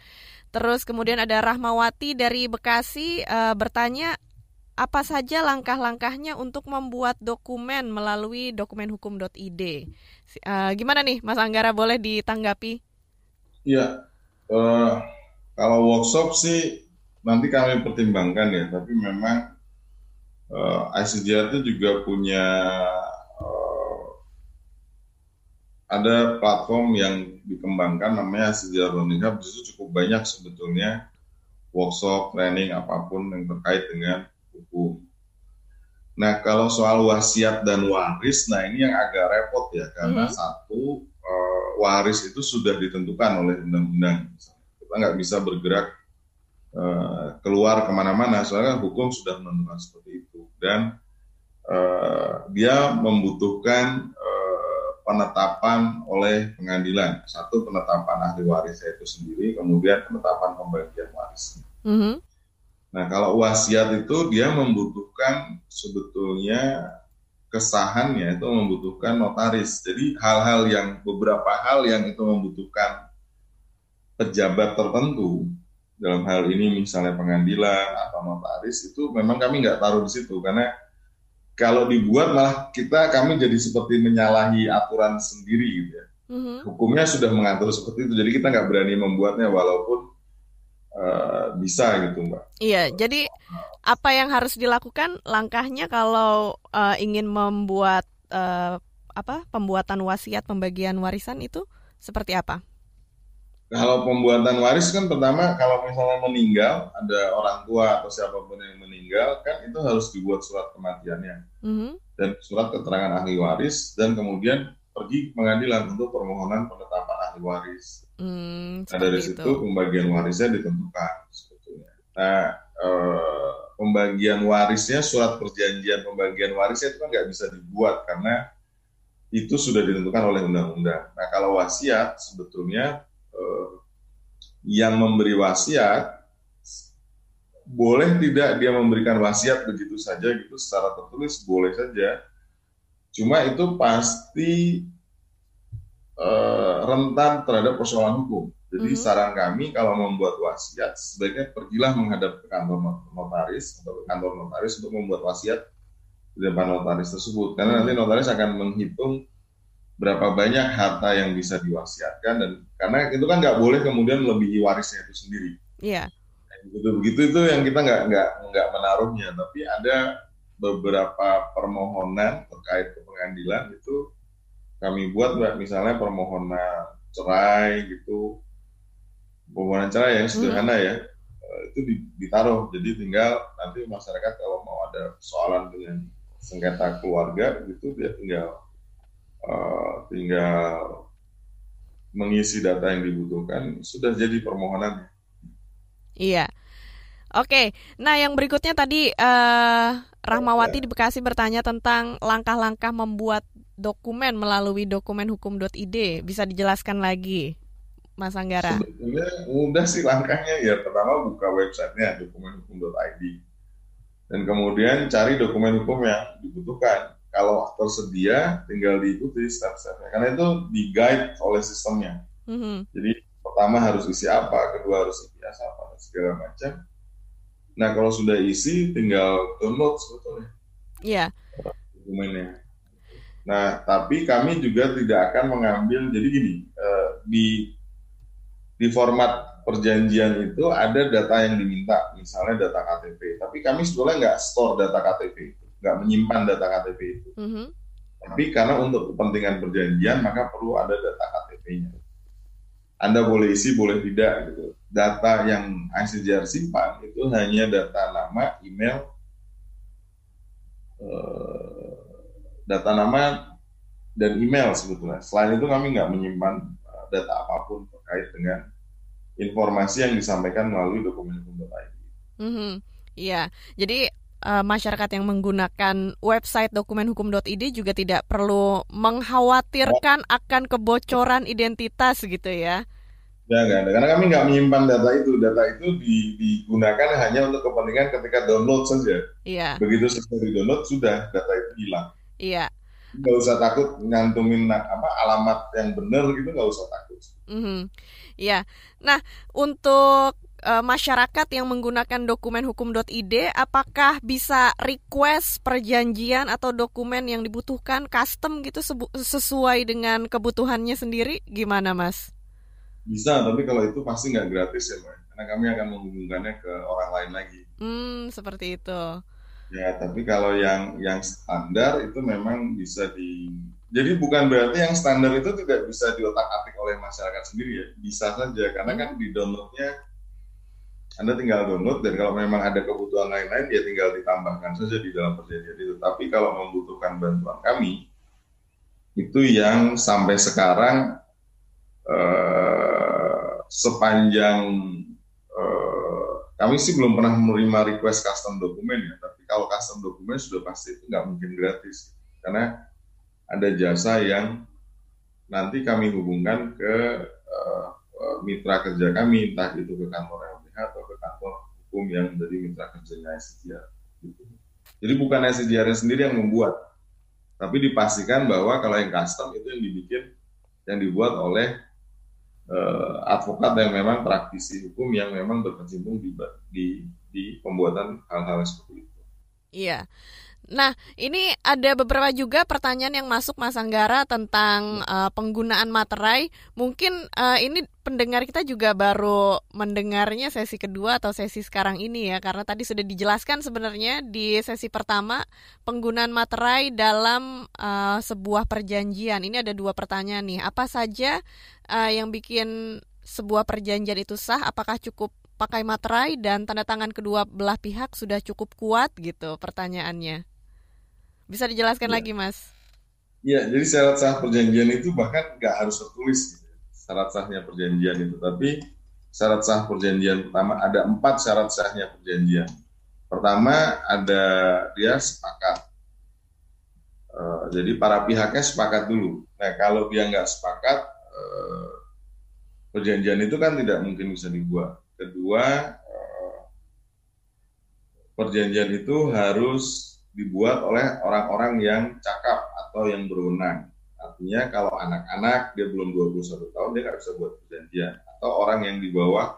Terus kemudian ada Rahmawati dari Bekasi eh, bertanya apa saja langkah-langkahnya untuk membuat dokumen melalui dokumenhukum.id. Eh, gimana nih Mas Anggara boleh ditanggapi? Iya, eh, kalau workshop sih nanti kami pertimbangkan ya, tapi memang ICJR itu juga punya eh, ada platform yang dikembangkan namanya ICJR Learning Hub, di situ cukup banyak sebetulnya workshop, training apa pun yang terkait dengan hukum. Nah, kalau soal wasiat dan waris, nah ini yang agak repot ya, karena Mhm. satu eh, waris itu sudah ditentukan oleh undang-undang. Kita nggak bisa bergerak eh, keluar ke mana-mana, soalnya hukum sudah menentukan seperti itu. Dan eh, dia membutuhkan eh, penetapan oleh pengadilan. Satu penetapan ahli warisnya itu sendiri, kemudian penetapan pembagian waris. Mhm. Nah, kalau wasiat itu dia membutuhkan sebetulnya kesahannya itu membutuhkan notaris. Jadi hal-hal yang beberapa hal yang itu membutuhkan pejabat tertentu dalam hal ini misalnya pengadilan atau notaris itu memang kami nggak taruh di situ karena kalau dibuat malah kita kami jadi seperti menyalahi aturan sendiri gitu ya. Mhm. Hukumnya sudah mengatur seperti itu, jadi kita nggak berani membuatnya walaupun eh, bisa gitu mbak. Iya, jadi apa yang harus dilakukan langkahnya kalau eh, ingin membuat eh, apa pembuatan wasiat pembagian warisan itu seperti apa? Kalau pembuatan waris kan pertama kalau misalnya meninggal ada orang tua atau siapa pun yang meninggal kan itu harus dibuat surat kematiannya Mhm. dan surat keterangan ahli waris dan kemudian pergi ke pengadilan untuk permohonan penetapan ahli waris. Hmm, Nah dari situ pembagian warisnya ditentukan sebetulnya. Nah eh, pembagian warisnya surat perjanjian pembagian warisnya itu kan nggak bisa dibuat karena itu sudah ditentukan oleh undang-undang. Nah, kalau wasiat sebetulnya eh, yang memberi wasiat boleh tidak dia memberikan wasiat begitu saja gitu secara tertulis boleh saja. Cuma itu pasti eh, rentan terhadap persoalan hukum. Jadi Mhm. saran kami kalau membuat wasiat sebaiknya pergilah menghadap ke kantor notaris atau ke kantor notaris untuk membuat wasiat di depan notaris tersebut. Karena nanti notaris akan menghitung berapa banyak harta yang bisa diwasiatkan dan karena itu kan nggak boleh kemudian melebihi warisnya itu sendiri. Iya. Begitu begitu itu yang kita nggak nggak nggak menaruhnya, tapi ada beberapa permohonan terkait ke pengadilan itu kami buat mbak misalnya permohonan cerai gitu. Permohonan cerai yang sederhana ya eh, itu di- ditaruh. Jadi tinggal nanti masyarakat kalau mau ada persoalan dengan sengketa keluarga gitu dia tinggal eh, tinggal mengisi data yang dibutuhkan sudah jadi permohonannya. Iya. Oke, nah yang berikutnya tadi eh Rahmawati di Bekasi bertanya tentang langkah-langkah membuat dokumen melalui dokumen hukum.id. Bisa dijelaskan lagi, Mas Anggara? Sebetulnya mudah sih langkahnya ya pertama buka websitenya dokumenhukum.id dan kemudian cari dokumen hukum yang dibutuhkan. Kalau tersedia tinggal diikuti step-stepnya karena itu di guide oleh sistemnya. Mhm. Jadi pertama harus isi apa, kedua harus isi apa dan segala macam. Nah kalau sudah isi tinggal download sebetulnya Iya. dokumennya. Nah, tapi kami juga tidak akan mengambil. Jadi gini, eh, di di format perjanjian itu ada data yang diminta, misalnya data KTP. Tapi kami sebetulnya nggak store data KTP itu, nggak menyimpan data KTP itu. Mhm. Tapi karena untuk kepentingan perjanjian maka perlu ada data KTP-nya. Anda boleh isi, boleh tidak gitu. Data yang ICJR simpan itu hanya data nama, email, eh, data nama dan email sebetulnya. Selain itu kami nggak menyimpan eh, data apa pun terkait dengan informasi yang disampaikan melalui dokumen hukum.id. Mhm. Iya. Jadi eh, masyarakat yang menggunakan website dokumenhukum.id juga tidak perlu mengkhawatirkan akan kebocoran identitas gitu ya. Ya nggak ada, karena kami nggak menyimpan data itu. Data itu di- digunakan hanya untuk kepentingan ketika download saja. Iya. Begitu selesai di download sudah data itu hilang. Iya. Nggak usah takut ngantumin apa alamat yang benar gitu nggak usah takut. Mhm. Iya. Nah, untuk eh, masyarakat yang menggunakan dokumen hukum.id, apakah bisa request perjanjian atau dokumen yang dibutuhkan custom gitu sesuai dengan kebutuhannya sendiri? Gimana, Mas? Bisa, tapi kalau itu pasti nggak gratis ya, Mbak. Karena kami akan menghubungkannya ke orang lain lagi. Hmm, seperti itu. Ya, tapi kalau yang yang standar itu memang bisa di jadi bukan berarti yang standar itu tidak bisa diotak-atik oleh masyarakat sendiri ya. Bisa saja karena kan di downloadnya Anda tinggal download dan kalau memang ada kebutuhan lain-lain ya tinggal ditambahkan saja di dalam perjanjian itu. Tapi kalau membutuhkan bantuan kami itu yang sampai sekarang eh, sepanjang eh, kami sih belum pernah menerima request custom dokumen ya, kalau custom dokumen sudah pasti itu nggak mungkin gratis karena ada jasa yang nanti kami hubungkan ke eh, mitra kerja kami, entah itu ke kantor LBH atau ke kantor hukum yang menjadi mitra kerjanya SDR. Gitu. Jadi bukan SDR sendiri yang membuat, tapi dipastikan bahwa kalau yang custom itu yang dibikin, yang dibuat oleh eh, advokat yang memang praktisi hukum yang memang berkecimpung di di, di pembuatan hal-hal seperti itu. Iya. Nah, ini ada beberapa juga pertanyaan yang masuk Mas Anggara tentang eh, penggunaan materai. Mungkin eh, ini pendengar kita juga baru mendengarnya sesi kedua atau sesi sekarang ini ya, karena tadi sudah dijelaskan sebenarnya di sesi pertama penggunaan materai dalam eh, sebuah perjanjian. Ini ada dua pertanyaan nih. Apa saja eh, yang bikin sebuah perjanjian itu sah? Apakah cukup pakai materai dan tanda tangan kedua belah pihak sudah cukup kuat gitu pertanyaannya. Bisa dijelaskan Ya. lagi, Mas? Iya, jadi syarat sah perjanjian itu bahkan nggak harus tertulis gitu. Syarat sahnya perjanjian itu, tapi syarat sah perjanjian pertama ada empat syarat sahnya perjanjian. Pertama ada dia sepakat Uh, jadi para pihaknya sepakat dulu. Nah kalau dia nggak sepakat, uh, perjanjian itu kan tidak mungkin bisa dibuat. Kedua, uh, perjanjian itu harus dibuat oleh orang-orang yang cakap atau yang berwenang. Artinya kalau anak-anak dia belum 21 tahun dia nggak bisa buat perjanjian. Atau orang yang di bawah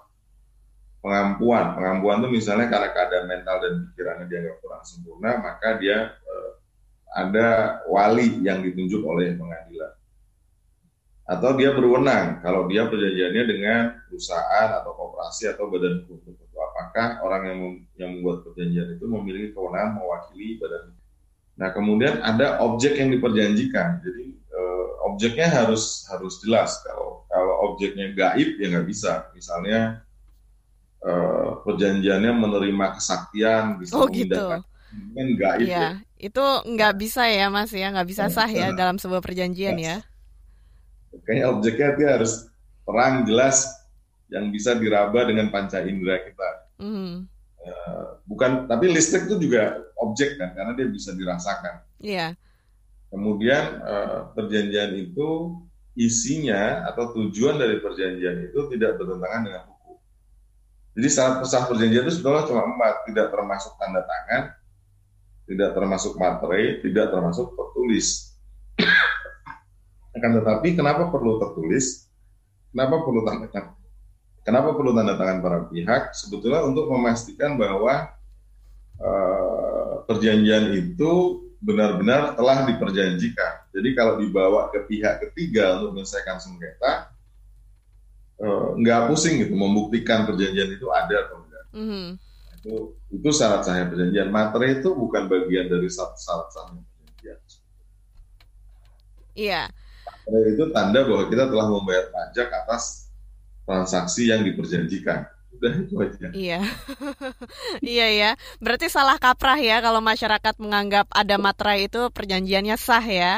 pengampuan. Pengampuan itu misalnya karena keadaan mental dan pikirannya dia nggak kurang sempurna, maka dia eh, ada wali yang ditunjuk oleh pengadilan. Atau dia berwenang kalau dia perjanjiannya dengan perusahaan atau kooperasi atau badan hukum tertentu. Apakah orang yang yang membuat perjanjian itu memiliki kewenangan mewakili badan? Nah kemudian ada objek yang diperjanjikan. Jadi eh, objeknya harus harus jelas. Kalau kalau objeknya gaib ya nggak bisa. Misalnya eh, perjanjiannya menerima kesaktian bisa Oh gitu. kan gaib ya. Iya, itu nggak bisa ya Mas ya, nggak bisa Nggak sah ya bisa. dalam sebuah perjanjian ya. Kayaknya objeknya dia harus terang jelas yang bisa diraba dengan panca indera kita. Mhm. Eh, bukan tapi listrik itu juga objek kan karena dia bisa dirasakan. Iya, Kemudian eh, perjanjian itu isinya atau tujuan dari perjanjian itu tidak bertentangan dengan hukum. Jadi syarat sah perjanjian itu sebetulnya cuma empat, tidak termasuk tanda tangan, tidak termasuk materai, tidak termasuk tertulis. Akan tetapi kenapa perlu tertulis? Kenapa perlu tanda tangan? Kenapa perlu tanda tangan para pihak? Sebetulnya untuk memastikan bahwa eh, perjanjian itu benar-benar telah diperjanjikan. Jadi kalau dibawa ke pihak ketiga untuk menyelesaikan sengketa, eh, nggak pusing gitu membuktikan perjanjian itu ada atau enggak. Mhm. Itu itu syarat sahnya perjanjian. Materi itu bukan bagian dari syarat sahnya perjanjian. iya, itu tanda bahwa kita telah membayar pajak atas transaksi yang diperjanjikan. Udah itu aja. iya, iya ya. Berarti salah kaprah ya kalau masyarakat menganggap ada materai itu perjanjiannya sah ya.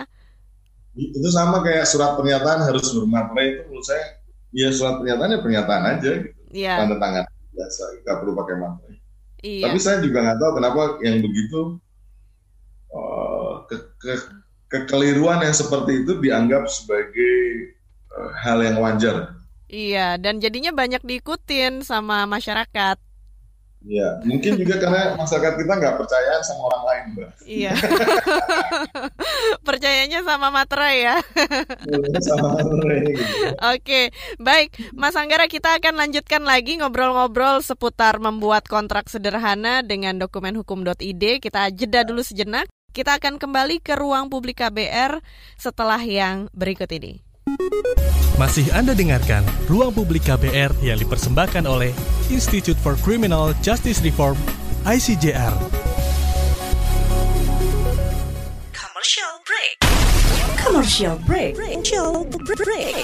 Itu sama kayak surat pernyataan harus bermaterai itu menurut saya ya surat pernyataannya pernyataan aja gitu. Iya, Tanda tangan biasa, nggak perlu pakai materai. iya, Tapi saya juga nggak tahu kenapa yang begitu eh, ke- ke- kekeliruan yang seperti itu dianggap sebagai eh, hal yang wajar. iya. Dan jadinya banyak diikutin sama masyarakat. Ya, mungkin juga karena masyarakat kita nggak percayaan sama orang lain, mbak. Iya. Percayanya sama materai ya. sama orang gitu. Oke, baik. Mas Anggara, kita akan lanjutkan lagi ngobrol-ngobrol seputar membuat kontrak sederhana dengan dokumen hukum.id. Kita jeda dulu sejenak. Kita akan kembali ke ruang publik KBR setelah yang berikut ini. Masih Anda dengarkan Ruang Publik KBR yang dipersembahkan oleh Institute for Criminal Justice Reform, ICJR. Commercial break. Commercial break. Commercial break.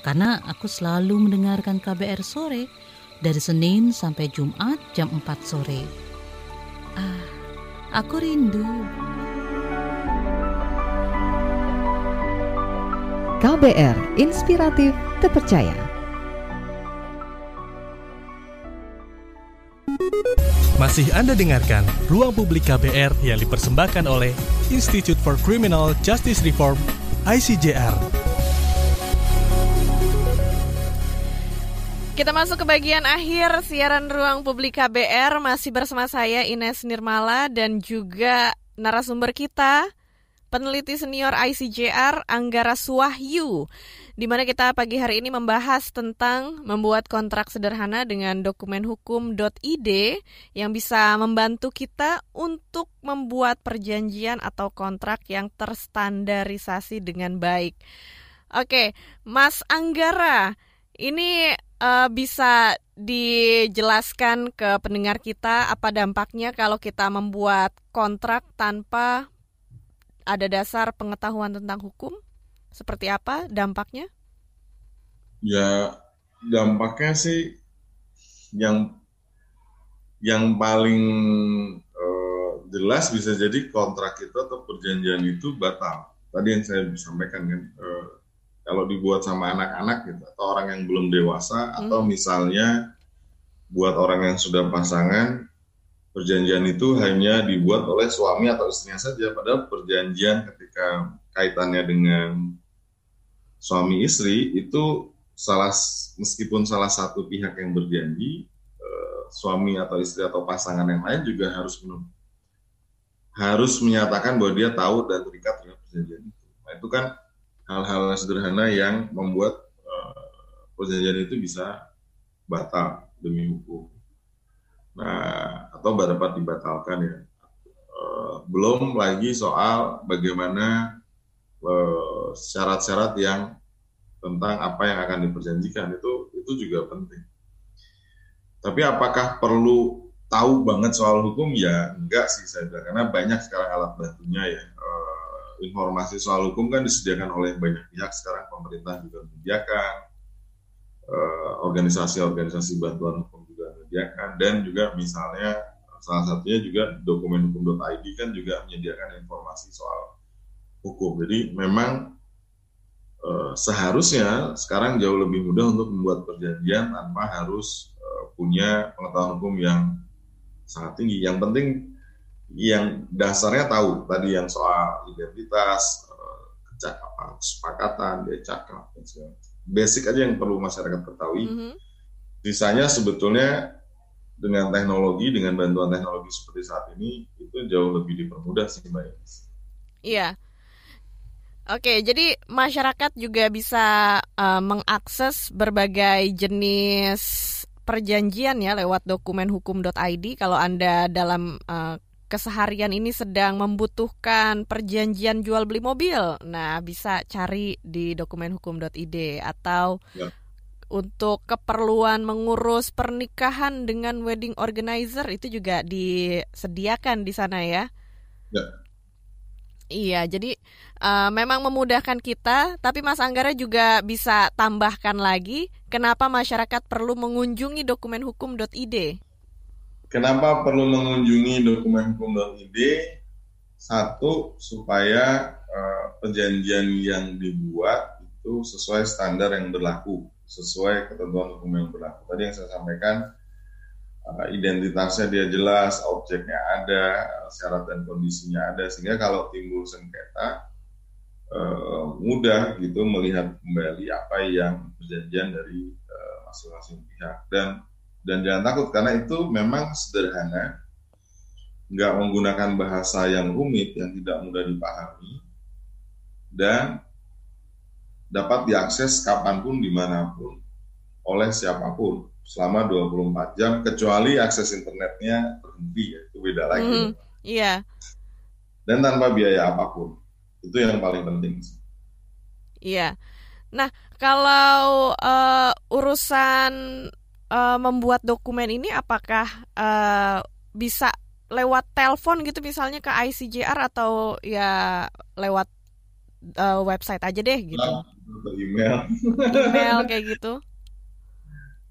Karena aku selalu mendengarkan KBR sore dari Senin sampai Jumat jam 4 sore. Ah, aku rindu. KBR Inspiratif Terpercaya. Masih Anda dengarkan Ruang Publik KBR yang dipersembahkan oleh Institute for Criminal Justice Reform, ICJR. Kita masuk ke bagian akhir siaran ruang publik KBR masih bersama saya Ines Nirmala dan juga narasumber kita peneliti senior ICJR Anggara Suwahyu di mana kita pagi hari ini membahas tentang membuat kontrak sederhana dengan dokumen hukum.id yang bisa membantu kita untuk membuat perjanjian atau kontrak yang terstandarisasi dengan baik. Oke, Mas Anggara, ini uh, bisa dijelaskan ke pendengar kita apa dampaknya kalau kita membuat kontrak tanpa ada dasar pengetahuan tentang hukum? Seperti apa dampaknya? Ya, dampaknya sih yang yang paling uh, jelas bisa jadi kontrak itu atau perjanjian itu batal. Tadi yang saya sampaikan kan, uh, kalau dibuat sama anak-anak gitu atau orang yang belum dewasa hmm. atau misalnya buat orang yang sudah pasangan perjanjian itu hanya dibuat oleh suami atau istrinya saja padahal perjanjian ketika kaitannya dengan suami istri itu salah meskipun salah satu pihak yang berjanji eh, suami atau istri atau pasangan yang lain juga harus menunggu harus menyatakan bahwa dia tahu dan terikat dengan perjanjian itu. Nah, itu kan hal-hal sederhana yang membuat uh, perjanjian itu bisa batal demi hukum. Nah, atau dapat dibatalkan ya. Uh, belum lagi soal bagaimana uh, syarat-syarat yang tentang apa yang akan diperjanjikan itu itu juga penting. Tapi apakah perlu tahu banget soal hukum ya enggak sih saya bilang karena banyak sekarang alat bantunya ya informasi soal hukum kan disediakan oleh banyak pihak. Sekarang pemerintah juga menyediakan eh, organisasi-organisasi bantuan hukum juga menyediakan. Dan juga misalnya salah satunya juga dokumen hukum.id kan juga menyediakan informasi soal hukum. Jadi memang uh, seharusnya sekarang jauh lebih mudah untuk membuat perjanjian tanpa harus uh, punya pengetahuan hukum yang sangat tinggi. Yang penting yang dasarnya tahu tadi yang soal identitas, eh, apa, kesepakatan, dia cakap, basic aja yang perlu masyarakat ketahui. Mm -hmm. Sisanya sebetulnya dengan teknologi, dengan bantuan teknologi seperti saat ini itu jauh lebih dipermudah sih mbak. Iya. Oke, jadi masyarakat juga bisa uh, mengakses berbagai jenis perjanjian ya lewat dokumen hukum.id kalau Anda dalam uh, keseharian ini sedang membutuhkan perjanjian jual beli mobil, nah bisa cari di dokumenhukum.id atau ya. untuk keperluan mengurus pernikahan dengan wedding organizer itu juga disediakan di sana ya. Ya. Iya, jadi uh, memang memudahkan kita, tapi Mas Anggara juga bisa tambahkan lagi kenapa masyarakat perlu mengunjungi dokumenhukum.id. Kenapa perlu mengunjungi dokumen hukum.id? Satu, supaya uh, perjanjian yang dibuat itu sesuai standar yang berlaku, sesuai ketentuan hukum yang berlaku. Tadi yang saya sampaikan, uh, identitasnya dia jelas, objeknya ada, syarat dan kondisinya ada, sehingga kalau timbul sengketa, uh, mudah gitu melihat kembali apa yang perjanjian dari masing-masing uh, pihak. Dan dan jangan takut karena itu memang sederhana, nggak menggunakan bahasa yang rumit, yang tidak mudah dipahami, dan dapat diakses kapan pun, di mana pun, oleh siapa pun selama 24 jam, kecuali akses internetnya terhenti, ya, itu beda lagi. Mm, iya. Yeah. Dan tanpa biaya apa pun, itu yang paling penting. Iya. Nah, kalau uh, urusan uh, membuat dokumen ini apakah uh, bisa lewat telepon gitu misalnya ke ICJR atau ya lewat uh, website aja deh gitu? Nah, email. email kayak gitu?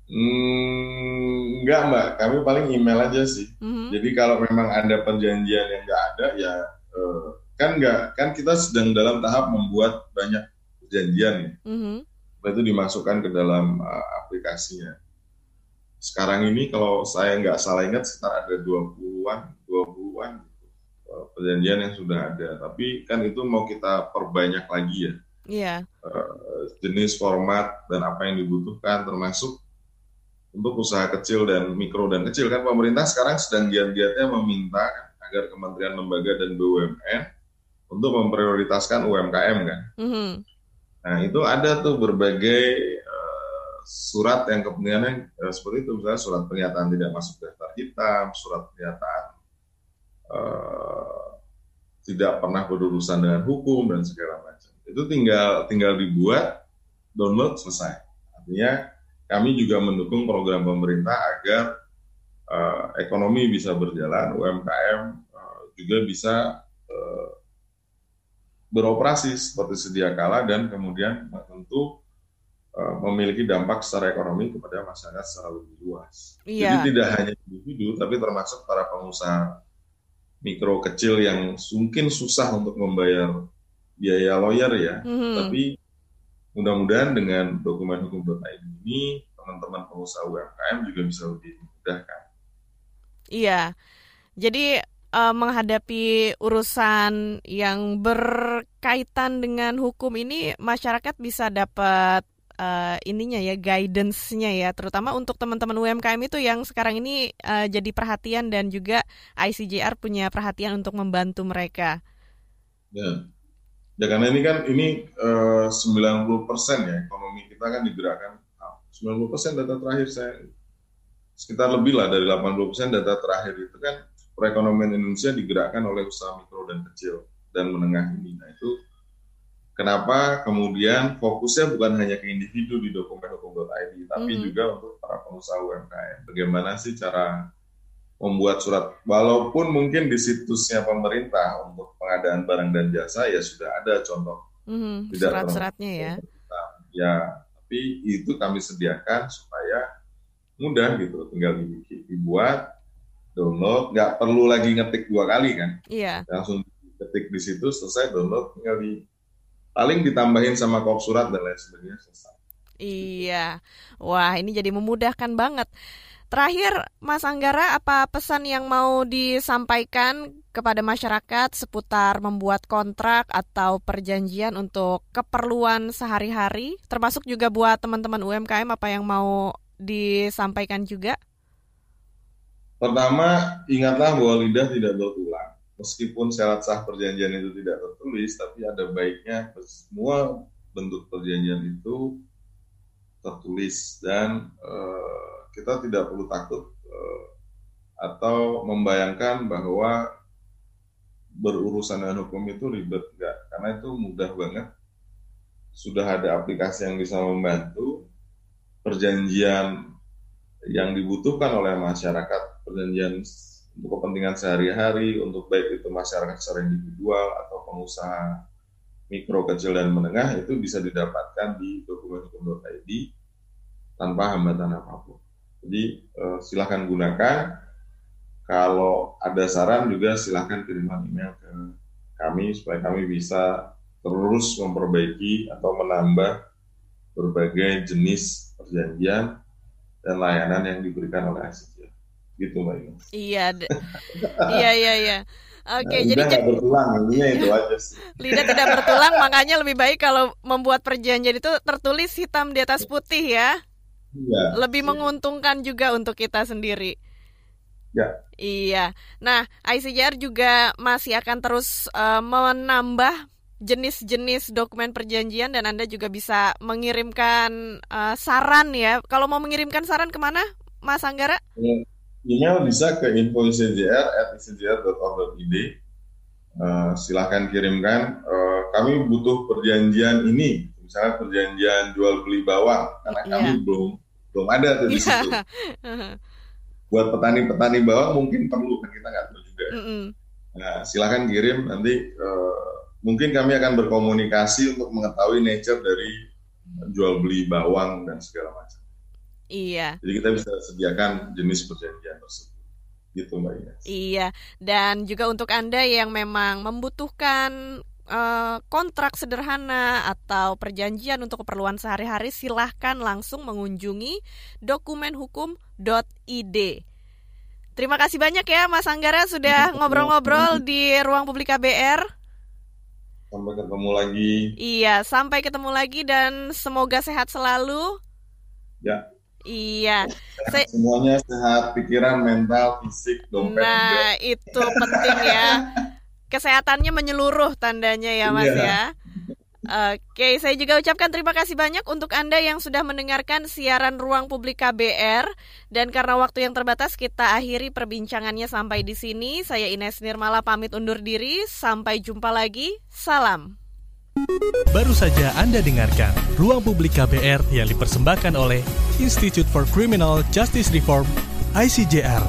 Hmm, enggak mbak, kami paling email aja sih. Mm-hmm. Jadi kalau memang ada perjanjian yang enggak ada ya uh, kan enggak kan kita sedang dalam tahap membuat banyak perjanjian ya. Mm-hmm. Itu dimasukkan ke dalam uh, aplikasinya sekarang ini kalau saya nggak salah ingat sekitar ada 20-an, 20-an gitu, eh, perjanjian yang sudah ada. Tapi kan itu mau kita perbanyak lagi ya. Iya. Uh, jenis format dan apa yang dibutuhkan termasuk untuk usaha kecil dan mikro dan kecil kan pemerintah sekarang sedang giat-giatnya meminta agar kementerian lembaga dan BUMN untuk memprioritaskan UMKM kan. Mm -hmm. Nah itu ada tuh berbagai surat yang kepentingannya eh, seperti itu misalnya surat pernyataan tidak masuk daftar hitam, surat pernyataan eh, tidak pernah berurusan dengan hukum dan segala macam. Itu tinggal tinggal dibuat, download selesai. Artinya kami juga mendukung program pemerintah agar uh, ekonomi bisa berjalan, UMKM uh, juga bisa uh, beroperasi seperti sedia kala dan kemudian tentu memiliki dampak secara ekonomi kepada masyarakat secara lebih luas. Iya. Jadi tidak hanya individu, tapi termasuk para pengusaha mikro kecil yang mungkin susah untuk membayar biaya lawyer ya, Mhm. tapi mudah-mudahan dengan dokumen hukum.id ini teman-teman pengusaha UMKM juga bisa lebih dimudahkan. Iya. Jadi eh, menghadapi urusan yang berkaitan dengan hukum ini masyarakat bisa dapat eh, ininya ya guidance-nya ya terutama untuk teman-teman UMKM itu yang sekarang ini eh, jadi perhatian dan juga ICJR punya perhatian untuk membantu mereka. Ya. Ya karena ini kan ini eh, 90% ya ekonomi kita kan digerakkan ah, 90% data terakhir saya sekitar lebih lah dari 80% data terakhir itu kan perekonomian Indonesia digerakkan oleh usaha mikro dan kecil dan menengah ini. Nah itu kenapa kemudian fokusnya bukan hanya ke individu di dokumen hukum.id tapi Mhm. juga untuk para pengusaha UMKM. Bagaimana sih cara membuat surat walaupun mungkin di situsnya pemerintah untuk pengadaan barang dan jasa ya sudah ada contoh Mhm, Tidak Surat-suratnya ya. ya tapi itu kami sediakan supaya mudah gitu tinggal dibikin dibuat download nggak perlu lagi ngetik dua kali kan Iya. langsung ketik di situ selesai download tinggal di paling ditambahin sama kop surat dan lain sebagainya selesai Iya. Wah, ini jadi memudahkan banget. Terakhir, Mas Anggara, apa pesan yang mau disampaikan kepada masyarakat seputar membuat kontrak atau perjanjian untuk keperluan sehari-hari, termasuk juga buat teman-teman UMKM apa yang mau disampaikan juga? Pertama, ingatlah bahwa lidah tidak bertulang. Meskipun syarat sah perjanjian itu tidak tertulis, tapi ada baiknya semua bentuk perjanjian itu tertulis dan eh, kita tidak perlu takut eh, atau membayangkan bahwa berurusan dengan hukum itu ribet enggak. Karena itu mudah banget. Sudah ada aplikasi yang bisa membantu perjanjian yang dibutuhkan oleh masyarakat perjanjian untuk kepentingan sehari-hari untuk baik itu masyarakat secara individual atau pengusaha mikro kecil dan menengah itu bisa didapatkan di dokumen hukum.id tanpa hambatan apa pun. Jadi eh, silahkan gunakan. Kalau ada saran juga silahkan kirimkan email ke kami supaya kami bisa terus memperbaiki atau menambah berbagai jenis perjanjian dan layanan yang diberikan oleh ICJ. Gitu Mbak Ines. Iya, iya, iya, iya. Oke, Nah, jadi nggak bertulang, intinya itu aja sih. lidah tidak bertulang, makanya lebih baik kalau membuat perjanjian itu tertulis hitam di atas putih ya. Iya. Lebih menguntungkan juga untuk kita sendiri. Ya. Iya. Nah, ICJR juga masih akan terus eh, menambah jenis-jenis dokumen perjanjian dan Anda juga bisa mengirimkan eh, saran ya. Kalau mau mengirimkan saran ke mana, Mas Anggara? Email bisa ke info.icjr@icjr.org.id. Eh, silahkan kirimkan. Eh, kami butuh perjanjian ini, misalnya perjanjian jual beli bawang, karena Iya. kami belum belum ada tuh di situ. Buat petani-petani bawang mungkin perlu, kan kita nggak tahu juga. Mm-mm. Nah, silahkan kirim nanti eh, mungkin kami akan berkomunikasi untuk mengetahui nature dari jual beli bawang dan segala macam. Iya. Jadi kita bisa sediakan jenis perjanjian tersebut. Gitu Mbak Ines. Iya, dan juga untuk Anda yang memang membutuhkan eh, kontrak sederhana atau perjanjian untuk keperluan sehari-hari, silahkan langsung mengunjungi dokumenhukum.id. Terima kasih banyak ya Mas Anggara sudah ngobrol-ngobrol di ruang publik KBR. Sampai ketemu lagi. Iya, sampai ketemu lagi dan semoga sehat selalu. Ya, Iya. Saya- semuanya sehat, pikiran, mental, fisik, dompet juga. Nah, itu penting ya. Kesehatannya menyeluruh tandanya ya, Mas Iya. ya. Oke, saya juga ucapkan terima kasih banyak untuk Anda yang sudah mendengarkan siaran Ruang Publik KBR. Dan karena waktu yang terbatas, kita akhiri perbincangannya sampai di sini. Saya Ines Nirmala pamit undur diri. Sampai jumpa lagi. Salam. Baru saja Anda dengarkan Ruang Publik KBR yang dipersembahkan oleh Institute for Criminal Justice Reform ICJR.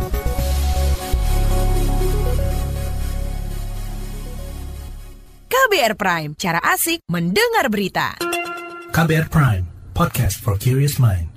KBR Prime, cara asik mendengar berita. KBR Prime, podcast for curious mind.